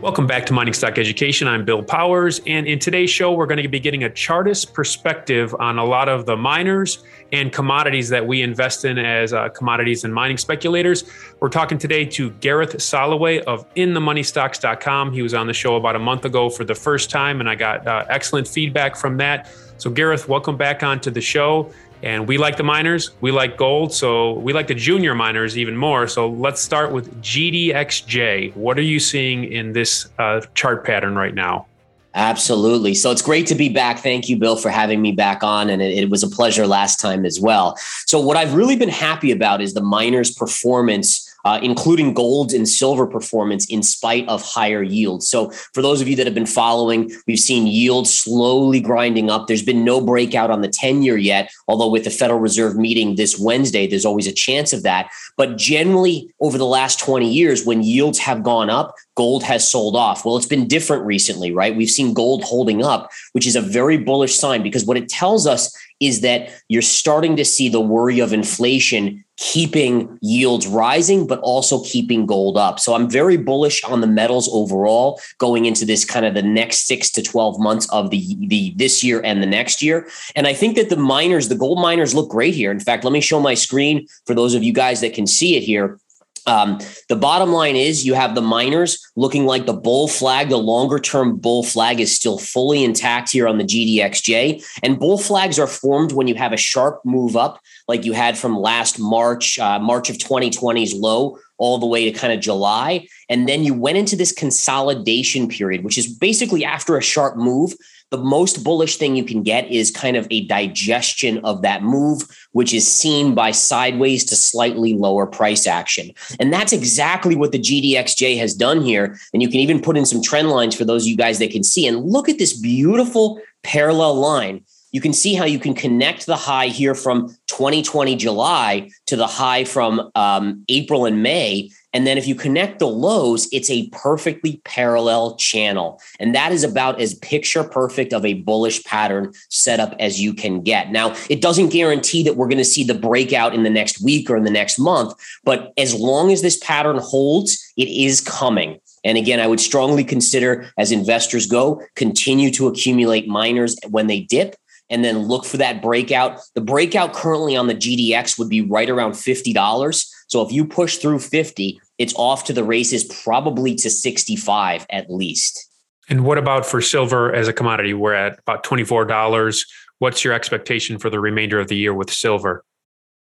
Welcome back to Mining Stock Education. I'm Bill Powers, and in today's show, we're going to be getting a chartist perspective on a lot of the miners and commodities that we invest in as uh, commodities and mining speculators. We're talking today to Gareth Soloway of InTheMoneyStocks.com. He was on the show about a month ago for the first time, and I got uh, excellent feedback from that. So, Gareth, welcome back onto the show. And we like the miners, we like gold, so we like the junior miners even more. So let's start with GDXJ. What are you seeing in this uh, chart pattern right now? Absolutely. So it's great to be back. Thank you, Bill, for having me back on. And it, it, was a pleasure last time as well. So, what I've really been happy about is the miners' performance uh, including gold and silver performance in spite of higher yields. So, for those of you that have been following, we've seen yields slowly grinding up. There's been no breakout on the 10 year yet, although with the Federal Reserve meeting this Wednesday, there's always a chance of that. But generally, over the last 20 years, when yields have gone up, gold has sold off. Well, it's been different recently, right? We've seen gold holding up, which is a very bullish sign because what it tells us is that you're starting to see the worry of inflation keeping yields rising, but also keeping gold up. So I'm very bullish on the metals overall going into this kind of the next six to 12 months of the, the this year and the next year. And I think that the miners, the gold miners look great here. In fact, let me show my screen for those of you guys that can see it here. Um, the bottom line is you have the miners looking like the bull flag. The longer term bull flag is still fully intact here on the GDXJ. And bull flags are formed when you have a sharp move up, like you had from last March, uh, March of 2020's low, all the way to kind of July. And then you went into this consolidation period, which is basically after a sharp move the most bullish thing you can get is kind of a digestion of that move, which is seen by sideways to slightly lower price action. And that's exactly what the GDXJ has done here. And you can even put in some trend lines for those of you guys that can see. And look at this beautiful parallel line you can see how you can connect the high here from 2020 July to the high from um, April and May. And then if you connect the lows, it's a perfectly parallel channel. And that is about as picture perfect of a bullish pattern setup as you can get. Now, it doesn't guarantee that we're going to see the breakout in the next week or in the next month, but as long as this pattern holds, it is coming. And again, I would strongly consider as investors go, continue to accumulate miners when they dip and then look for that breakout. The breakout currently on the GDX would be right around $50. So if you push through 50, it's off to the races, probably to 65 at least. And what about for silver as a commodity? We're at about $24. What's your expectation for the remainder of the year with silver?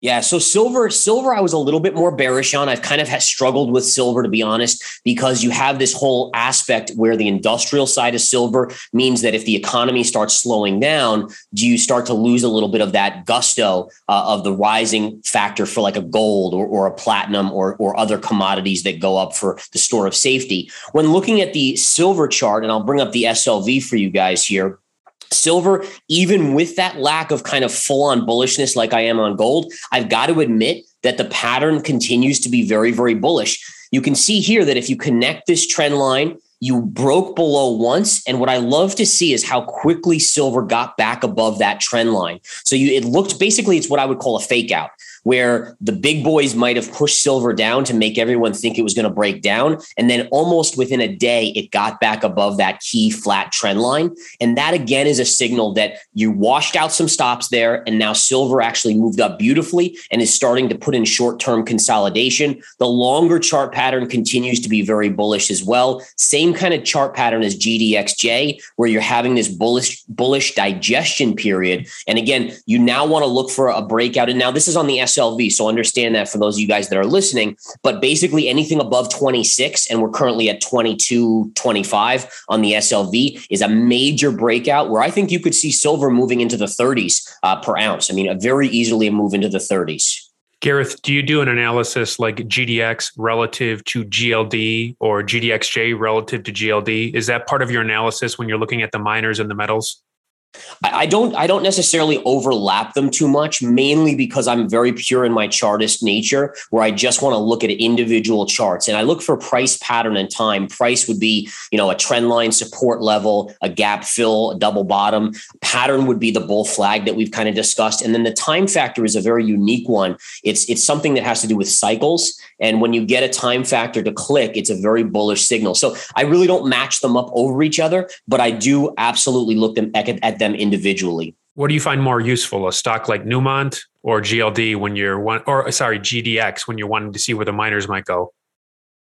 Yeah, so silver, silver, I was a little bit more bearish on. I've kind of struggled with silver to be honest, because you have this whole aspect where the industrial side of silver means that if the economy starts slowing down, do you start to lose a little bit of that gusto uh, of the rising factor for like a gold or, or a platinum or or other commodities that go up for the store of safety? When looking at the silver chart, and I'll bring up the SLV for you guys here Silver, even with that lack of kind of full on bullishness like I am on gold, I've got to admit that the pattern continues to be very, very bullish. You can see here that if you connect this trend line, you broke below once. And what I love to see is how quickly silver got back above that trend line. So you, it looked basically, it's what I would call a fake out where the big boys might have pushed silver down to make everyone think it was going to break down. And then almost within a day, it got back above that key flat trend line. And that again is a signal that you washed out some stops there. And now silver actually moved up beautifully and is starting to put in short term consolidation. The longer chart pattern continues to be very bullish as well. Same kind of chart pattern as GDXJ, where you're having this bullish, bullish digestion period. And again, you now want to look for a breakout. And now this is on the S SLV. So understand that for those of you guys that are listening. But basically, anything above 26, and we're currently at 22, 25 on the SLV, is a major breakout where I think you could see silver moving into the 30s uh, per ounce. I mean, very easily a move into the 30s. Gareth, do you do an analysis like GDX relative to GLD or GDXJ relative to GLD? Is that part of your analysis when you're looking at the miners and the metals? I don't I don't necessarily overlap them too much, mainly because I'm very pure in my chartist nature, where I just want to look at individual charts and I look for price pattern and time. Price would be, you know, a trend line support level, a gap fill, a double bottom. Pattern would be the bull flag that we've kind of discussed. And then the time factor is a very unique one. It's it's something that has to do with cycles. And when you get a time factor to click, it's a very bullish signal. So I really don't match them up over each other, but I do absolutely look them at, at them individually. What do you find more useful, a stock like Newmont or GLD when you're one, or sorry, GDX when you're wanting to see where the miners might go?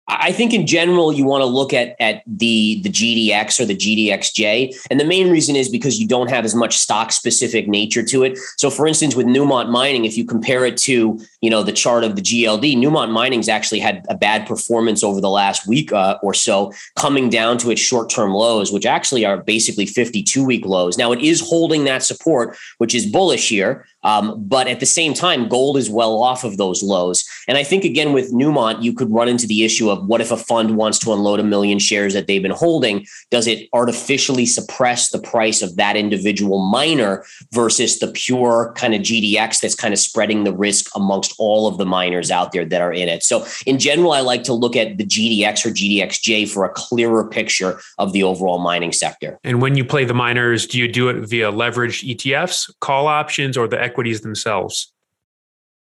I think in general you want to look at at the the GDX or the GDXJ, and the main reason is because you don't have as much stock specific nature to it. So, for instance, with Newmont Mining, if you compare it to you know the chart of the GLD, Newmont Mining's actually had a bad performance over the last week uh, or so, coming down to its short term lows, which actually are basically 52 week lows. Now it is holding that support, which is bullish here. Um, but at the same time, gold is well off of those lows. And I think, again, with Newmont, you could run into the issue of what if a fund wants to unload a million shares that they've been holding? Does it artificially suppress the price of that individual miner versus the pure kind of GDX that's kind of spreading the risk amongst all of the miners out there that are in it? So, in general, I like to look at the GDX or GDXJ for a clearer picture of the overall mining sector. And when you play the miners, do you do it via leveraged ETFs, call options, or the equities themselves?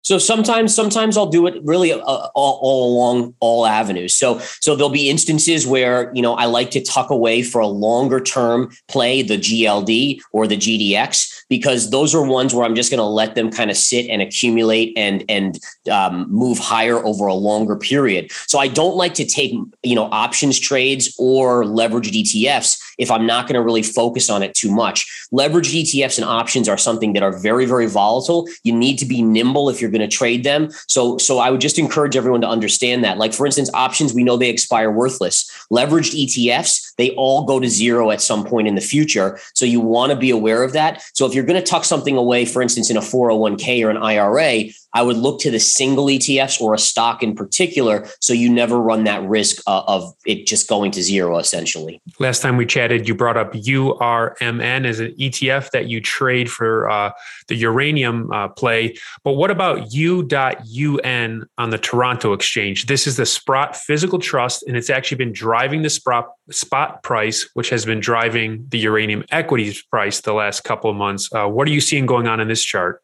So sometimes, sometimes I'll do it really uh, all, all, along all avenues. So, so there'll be instances where you know I like to tuck away for a longer term play, the GLD or the GDX, because those are ones where I'm just going to let them kind of sit and accumulate and and um, move higher over a longer period. So I don't like to take you know options trades or leveraged ETFs if I'm not going to really focus on it too much. Leveraged ETFs and options are something that are very very volatile. You need to be nimble if you're going to trade them. So, so I would just encourage everyone to understand that. Like, for instance, options, we know they expire worthless. Leveraged ETFs, they all go to zero at some point in the future. So you want to be aware of that. So if you're going to tuck something away, for instance, in a 401k or an IRA, I would look to the single ETFs or a stock in particular, so you never run that risk uh, of it just going to zero. Essentially. Last time we chatted, you brought up URNM as an ETF that you trade for uh, the uranium uh, play. But what about U.UN on the Toronto Exchange? This is the Sprott Physical Trust, and it's actually been driving the Sprott spot price, which has been driving the uranium equities price the last couple of months. Uh, what are you seeing going on in this chart?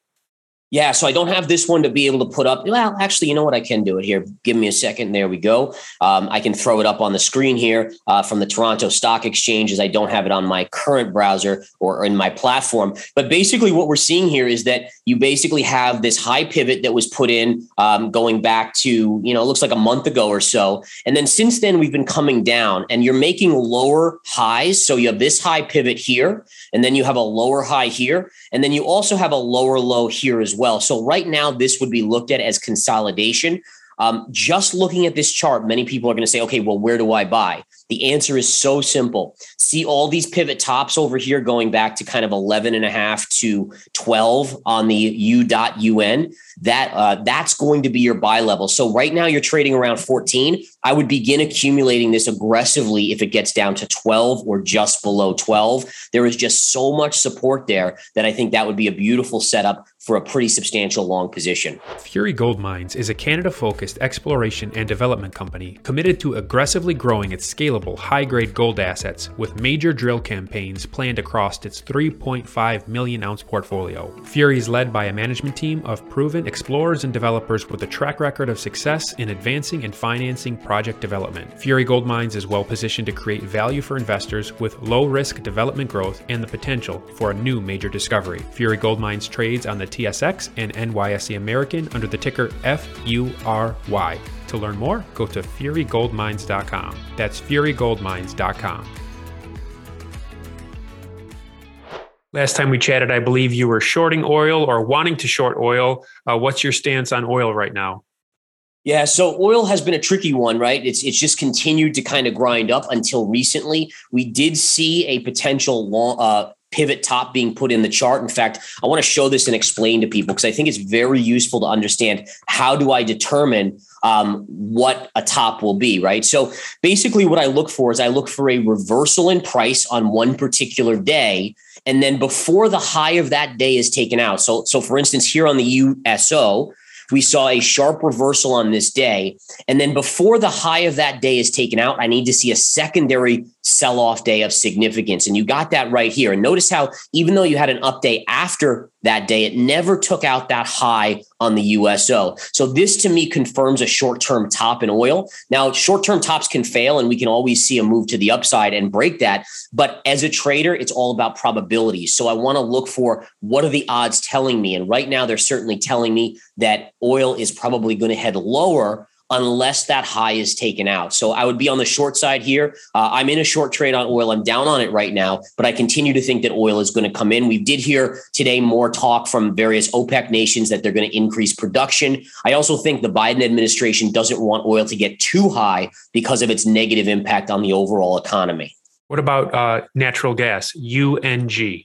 Yeah, so I don't have this one to be able to put up. Well, actually, you know what? I can do it here. Give me a second. There we go. Um, I can throw it up on the screen here uh, from the Toronto Stock Exchange, as I don't have it on my current browser or in my platform. But basically, what we're seeing here is that you basically have this high pivot that was put in um, going back to you know it looks like a month ago or so, and then since then we've been coming down, and you're making lower highs. So you have this high pivot here, and then you have a lower high here, and then you also have a lower low here as well well. So right now, this would be looked at as consolidation. Um, just looking at this chart, many people are going to say, okay, well, where do I buy? The answer is so simple. See all these pivot tops over here going back to kind of 11 and a half to 12 on the U.UN. That uh, that's going to be your buy level. So right now you're trading around 14. I would begin accumulating this aggressively if it gets down to 12 or just below 12. There is just so much support there that I think that would be a beautiful setup for a pretty substantial long position. Fury Gold Mines is a Canada focused exploration and development company committed to aggressively growing its scalable, high grade gold assets with major drill campaigns planned across its 3.5 million ounce portfolio. Fury is led by a management team of proven explorers and developers with a track record of success in advancing and financing project development. Fury Gold Mines is well positioned to create value for investors with low risk development growth and the potential for a new major discovery. Fury Gold Mines trades on the TSX and NYSE American under the ticker FURY. To learn more, go to furygoldmines.com. That's furygoldmines.com. Last time we chatted, I believe you were shorting oil or wanting to short oil. Uh, what's your stance on oil right now? Yeah, so oil has been a tricky one, right? It's it's just continued to kind of grind up until recently. We did see a potential long, uh, pivot top being put in the chart. In fact, I want to show this and explain to people because I think it's very useful to understand how do I determine um, what a top will be, right? So basically, what I look for is I look for a reversal in price on one particular day. And then before the high of that day is taken out. So, so for instance, here on the USO, we saw a sharp reversal on this day. And then before the high of that day is taken out, I need to see a secondary sell off day of significance. And you got that right here. And notice how, even though you had an up day after that day, it never took out that high on the USO. So this to me confirms a short term top in oil. Now, short term tops can fail and we can always see a move to the upside and break that. But as a trader, it's all about probabilities. So I want to look for what are the odds telling me? And right now, they're certainly telling me that oil is probably going to head lower unless that high is taken out. So I would be on the short side here. Uh, I'm in a short trade on oil. I'm down on it right now, but I continue to think that oil is going to come in. We did hear today more talk from various OPEC nations that they're going to increase production. I also think the Biden administration doesn't want oil to get too high because of its negative impact on the overall economy. What about uh, natural gas, UNG?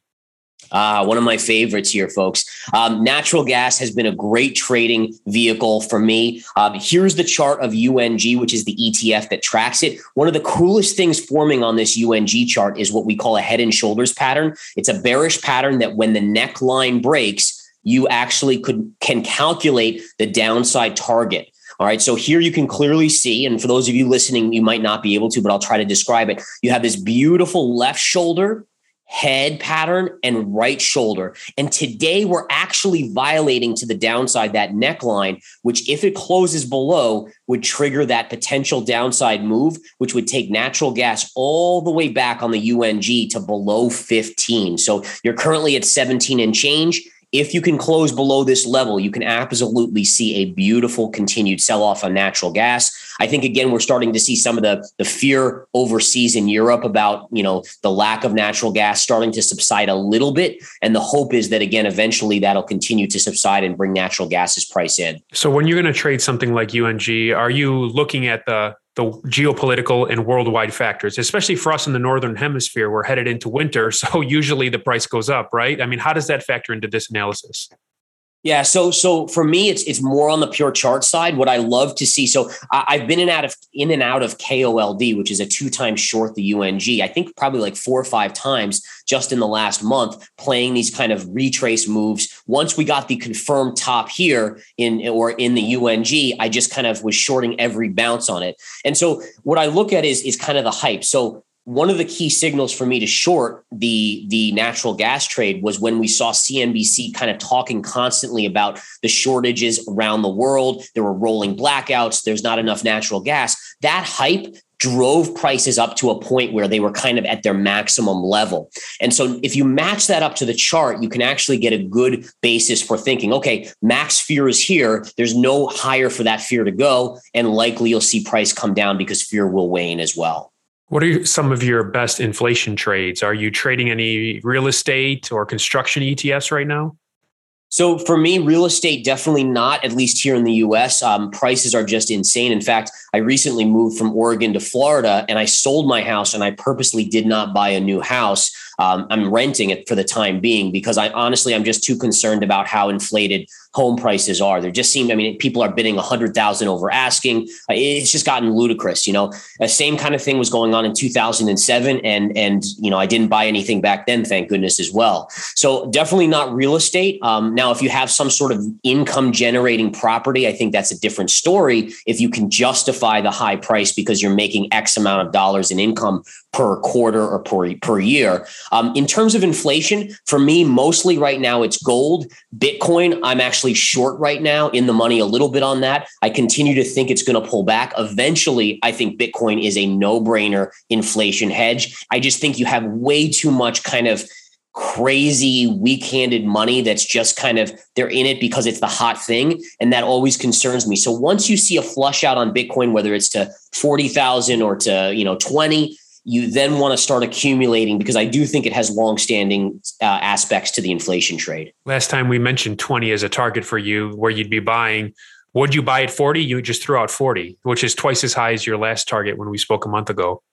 Ah, one of my favorites here, folks. Um, natural gas has been a great trading vehicle for me. Um, here's the chart of UNG, which is the ETF that tracks it. One of the coolest things forming on this UNG chart is what we call a head and shoulders pattern. It's a bearish pattern that when the neckline breaks, you actually could can calculate the downside target. All right. So here you can clearly see, and for those of you listening, you might not be able to, but I'll try to describe it. You have this beautiful left shoulder head pattern and right shoulder. And today we're actually violating to the downside that neckline, which if it closes below would trigger that potential downside move, which would take natural gas all the way back on the UNG to below 15. So you're currently at 17 and change. If you can close below this level, you can absolutely see a beautiful continued sell off on natural gas. I think again we're starting to see some of the the fear overseas in Europe about you know the lack of natural gas starting to subside a little bit, and the hope is that again eventually that'll continue to subside and bring natural gas's price in. So when you're going to trade something like UNG, are you looking at the the geopolitical and worldwide factors, especially for us in the northern hemisphere. We're headed into winter, so usually the price goes up, right? I mean, how does that factor into this analysis? Yeah, so so for me, it's it's more on the pure chart side. What I love to see, so I, have been in out of in and out of KOLD, which is a two times short the UNG. I think probably like four or five times just in the last month, playing these kind of retrace moves. Once we got the confirmed top here in or in the UNG, I just kind of was shorting every bounce on it. And so what I look at is is kind of the hype. So one of the key signals for me to short the the natural gas trade was when we saw CNBC kind of talking constantly about the shortages around the world. There were rolling blackouts. There's not enough natural gas. That hype drove prices up to a point where they were kind of at their maximum level. And so if you match that up to the chart, you can actually get a good basis for thinking, okay, max fear is here. There's no higher for that fear to go. And likely you'll see price come down because fear will wane as well. What are some of your best inflation trades? Are you trading any real estate or construction ETFs right now? So for me, real estate definitely not. At least here in the U.S., um, prices are just insane. In fact, I recently moved from Oregon to Florida, and I sold my house, and I purposely did not buy a new house. Um, I'm renting it for the time being because I honestly I'm just too concerned about how inflated home prices are. There just seem, I mean, people are bidding a hundred thousand over asking. It's just gotten ludicrous. You know, the same kind of thing was going on in 2007, and and you know, I didn't buy anything back then, thank goodness as well. So definitely not real estate. Um, now, if you have some sort of income generating property, I think that's a different story. If you can justify the high price because you're making X amount of dollars in income per quarter or per, per year. Um, in terms of inflation, for me, mostly right now it's gold. Bitcoin, I'm actually short right now, in the money a little bit on that. I continue to think it's going to pull back. Eventually, I think Bitcoin is a no brainer inflation hedge. I just think you have way too much kind of crazy weak handed money that's just kind of they're in it because it's the hot thing and that always concerns me so once you see a flush out on bitcoin whether it's to 40,000 or to you know 20 you then want to start accumulating because I do think it has longstanding uh, aspects to the inflation trade. Last time we mentioned 20 as a target for you where you'd be buying. Would you buy at 40? You just threw out 40, which is twice as high as your last target when we spoke a month ago.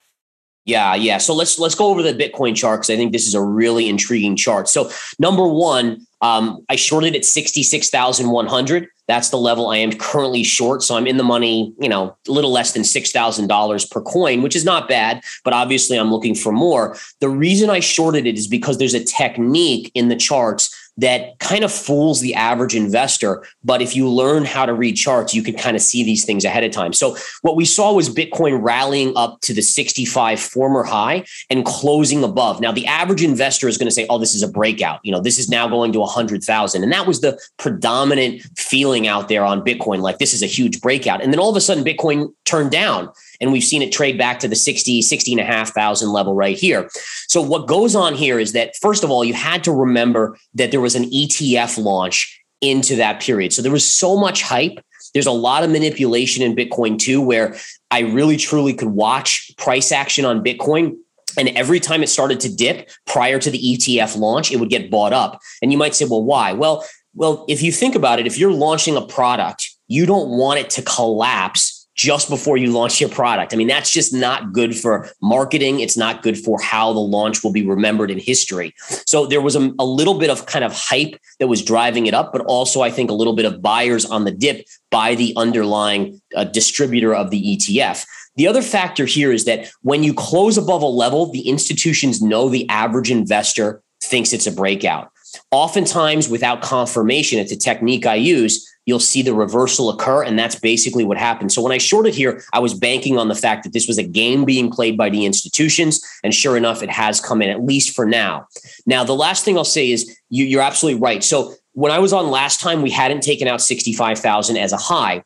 Yeah, yeah. So let's let's go over the Bitcoin chart because I think this is a really intriguing chart. So number one, um, I shorted at sixty six thousand one hundred. That's the level I am currently short. So I'm in the money, you know, a little less than six thousand dollars per coin, which is not bad. But obviously, I'm looking for more. The reason I shorted it is because there's a technique in the charts that kind of fools the average investor. But if you learn how to read charts, you can kind of see these things ahead of time. So what we saw was Bitcoin rallying up to the 65 former high and closing above. Now, the average investor is going to say, oh, this is a breakout. You know, this is now going to 100,000. And that was the predominant feeling out there on Bitcoin, like this is a huge breakout. And then all of a sudden, Bitcoin turned down and we've seen it trade back to the 60, 60 and a half thousand level right here. So what goes on here is that, first of all, you had to remember that there was an ETF launch into that period. So there was so much hype. There's a lot of manipulation in Bitcoin too, where I really truly could watch price action on Bitcoin and every time it started to dip prior to the ETF launch, it would get bought up. And you might say, well, why? Well, well, if you think about it, if you're launching a product, you don't want it to collapse just before you launch your product. I mean, that's just not good for marketing. It's not good for how the launch will be remembered in history. So there was a, a, little bit of kind of hype that was driving it up, but also I think a little bit of buyers on the dip by the underlying uh, distributor of the ETF. The other factor here is that when you close above a level, the institutions know the average investor thinks it's a breakout. Oftentimes, without confirmation, it's a technique I use you'll see the reversal occur. And that's basically what happened. So when I shorted here, I was banking on the fact that this was a game being played by the institutions. And sure enough, it has come in, at least for now. Now, the last thing I'll say is you, you're absolutely right. So when I was on last time, we hadn't taken out 65,000 as a high.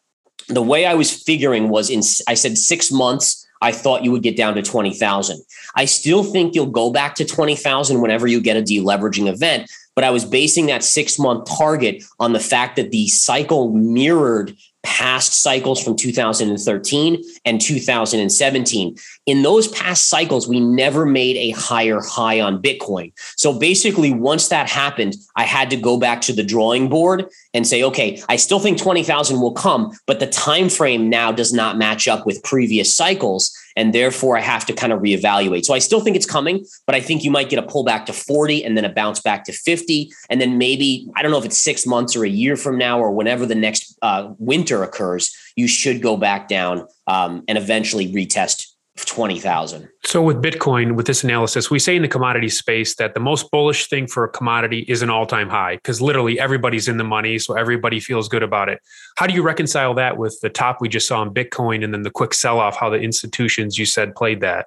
The way I was figuring was in, I said six months, I thought you would get down to 20,000. I still think you'll go back to 20,000 whenever you get a deleveraging event but I was basing that six month target on the fact that the cycle mirrored past cycles from 2013 and 2017. In those past cycles, we never made a higher high on Bitcoin. So basically, once that happened, I had to go back to the drawing board and say, okay, I still think 20,000 will come, but the time frame now does not match up with previous cycles and therefore I have to kind of reevaluate. So I still think it's coming, but I think you might get a pullback to 40 and then a bounce back to 50. And then maybe, I don't know if it's six months or a year from now or whenever the next uh, winter occurs, you should go back down um, and eventually retest 20,000. So with Bitcoin, with this analysis, we say in the commodity space that the most bullish thing for a commodity is an all-time high because literally everybody's in the money, so everybody feels good about it. How do you reconcile that with the top we just saw in Bitcoin and then the quick sell-off how the institutions you said played that?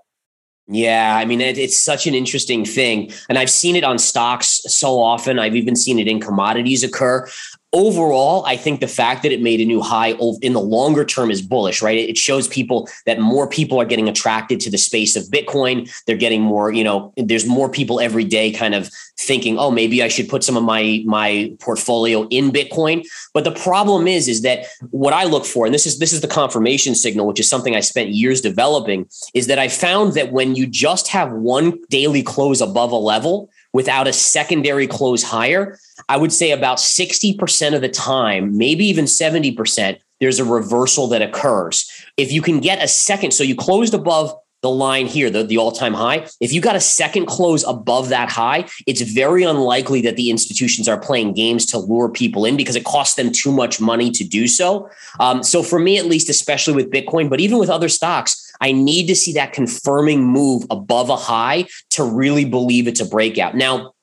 Yeah, I mean, it, it's such an interesting thing. And I've seen it on stocks so often. I've even seen it in commodities occur overall, I think the fact that it made a new high in the longer term is bullish, right? It shows people that more people are getting attracted to the space of Bitcoin. They're getting more, you know, there's more people every day kind of thinking, oh, maybe I should put some of my my portfolio in Bitcoin. But the problem is, is that what I look for, and this is this is the confirmation signal, which is something I spent years developing, is that I found that when you just have one daily close above a level, without a secondary close higher, I would say about 60% of the time, maybe even 70%, there's a reversal that occurs. If you can get a second, so you closed above the line here, the, the all time high, if you got a second close above that high, it's very unlikely that the institutions are playing games to lure people in because it costs them too much money to do so. Um, so, for me, at least, especially with Bitcoin, but even with other stocks, I need to see that confirming move above a high to really believe it's a breakout. Now,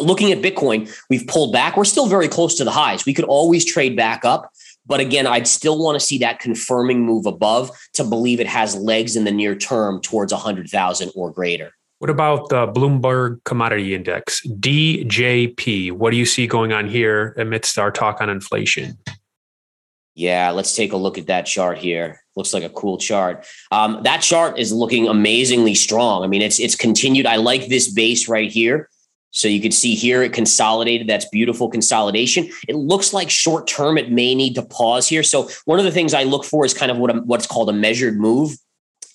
looking at Bitcoin, we've pulled back. We're still very close to the highs. We could always trade back up. But again, I'd still want to see that confirming move above to believe it has legs in the near term towards 100,000 or greater. What about the Bloomberg Commodity Index, DJP? What do you see going on here amidst our talk on inflation? Yeah, let's take a look at that chart here. Looks like a cool chart. Um, that chart is looking amazingly strong. I mean, it's it's continued. I like this base right here. So you can see here it consolidated. That's beautiful consolidation. It looks like short term it may need to pause here. So one of the things I look for is kind of what a, what's called a measured move.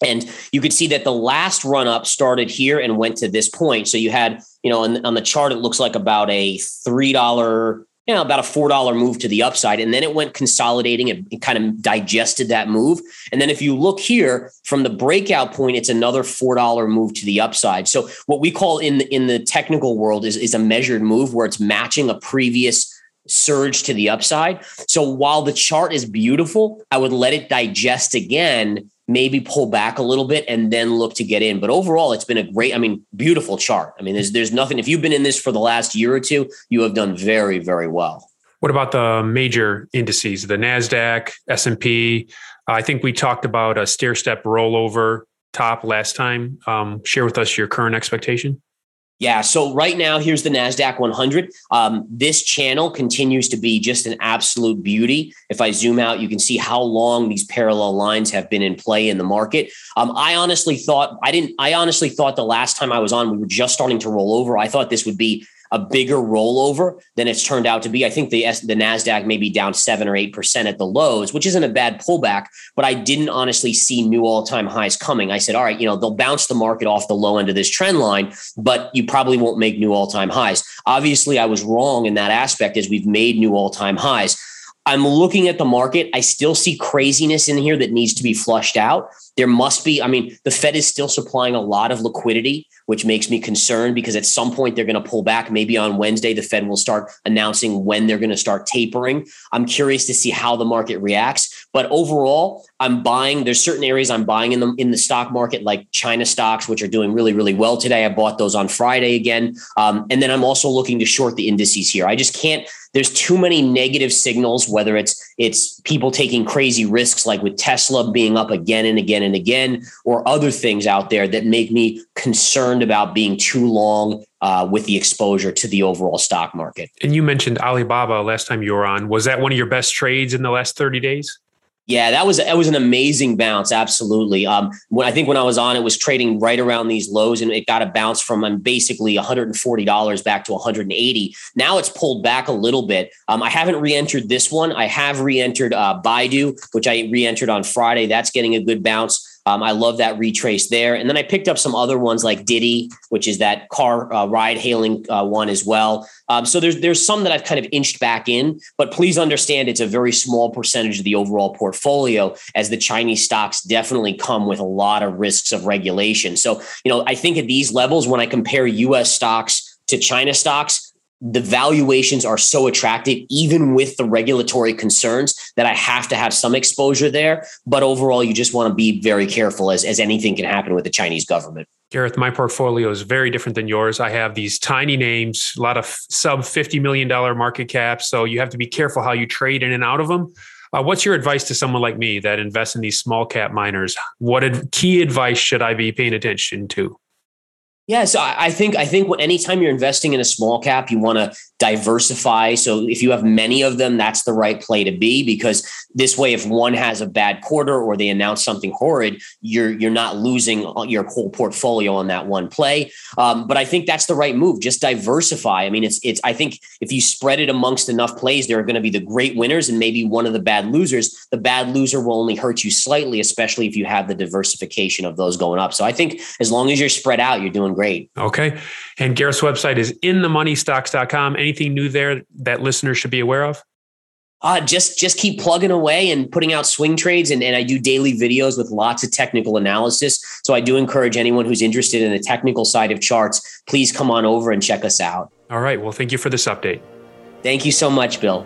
And you could see that the last run up started here and went to this point. So you had, you know, on, on the chart, it looks like about a $3 you know, about a $4 move to the upside. And then it went consolidating and kind of digested that move. And then if you look here from the breakout point, it's another $4 move to the upside. So what we call in the, in the technical world is, is a measured move where it's matching a previous surge to the upside. So while the chart is beautiful, I would let it digest again maybe pull back a little bit and then look to get in. But overall, it's been a great, I mean, beautiful chart. I mean, there's there's nothing. If you've been in this for the last year or two, you have done very, very well. What about the major indices, the Nasdaq, S and P? I think we talked about a stair step rollover top last time. Um, share with us your current expectation. Yeah. So right now, here's the NASDAQ 100. Um, this channel continues to be just an absolute beauty. If I zoom out, you can see how long these parallel lines have been in play in the market. Um, I honestly thought, I didn't, I honestly thought the last time I was on, we were just starting to roll over. I thought this would be a bigger rollover than it's turned out to be. I think the the Nasdaq may be down seven or eight percent at the lows, which isn't a bad pullback. But I didn't honestly see new all time highs coming. I said, all right, you know, they'll bounce the market off the low end of this trend line, but you probably won't make new all time highs. Obviously, I was wrong in that aspect as we've made new all time highs. I'm looking at the market. I still see craziness in here that needs to be flushed out. There must be, I mean, the Fed is still supplying a lot of liquidity, which makes me concerned because at some point they're going to pull back. Maybe on Wednesday, the Fed will start announcing when they're going to start tapering. I'm curious to see how the market reacts. But overall, I'm buying. There's certain areas I'm buying in the in the stock market, like China stocks, which are doing really, really well today. I bought those on Friday again. Um, and then I'm also looking to short the indices here. I just can't there's too many negative signals whether it's it's people taking crazy risks like with Tesla being up again and again and again or other things out there that make me concerned about being too long uh, with the exposure to the overall stock market. And you mentioned Alibaba last time you were on. Was that one of your best trades in the last 30 days? Yeah, that was that was an amazing bounce. Absolutely. Um, when I think when I was on, it was trading right around these lows, and it got a bounce from um, basically 140 dollars back to 180. Now it's pulled back a little bit. Um, I haven't re-entered this one. I have re-entered uh, Baidu, which I re-entered on Friday. That's getting a good bounce. Um, I love that retrace there. And then I picked up some other ones like Didi, which is that car uh, ride hailing uh, one as well. Um, so there's there's some that I've kind of inched back in, but please understand it's a very small percentage of the overall portfolio, as the Chinese stocks definitely come with a lot of risks of regulation. So you know I think at these levels, when I compare U.S. stocks to China stocks, the valuations are so attractive, even with the regulatory concerns, that I have to have some exposure there. But overall, you just want to be very careful as, as anything can happen with the Chinese government. Gareth, my portfolio is very different than yours. I have these tiny names, a lot of sub $50 million market caps. So you have to be careful how you trade in and out of them. Uh, what's your advice to someone like me that invests in these small cap miners? What ad- key advice should I be paying attention to? Yeah, so I think I think anytime you're investing in a small cap, you want to diversify. So if you have many of them, that's the right play to be because this way, if one has a bad quarter or they announce something horrid, you're you're not losing your whole portfolio on that one play. Um, but I think that's the right move. Just diversify. I mean, it's it's. I think if you spread it amongst enough plays, there are going to be the great winners and maybe one of the bad losers. The bad loser will only hurt you slightly, especially if you have the diversification of those going up. So I think as long as you're spread out, you're doing great. Okay. And Gareth's website is inthemoneystocks.com. Anything new there that listeners should be aware of? Uh, just just keep plugging away and putting out swing trades and, and i do daily videos with lots of technical analysis so i do encourage anyone who's interested in the technical side of charts please come on over and check us out all right well thank you for this update thank you so much bill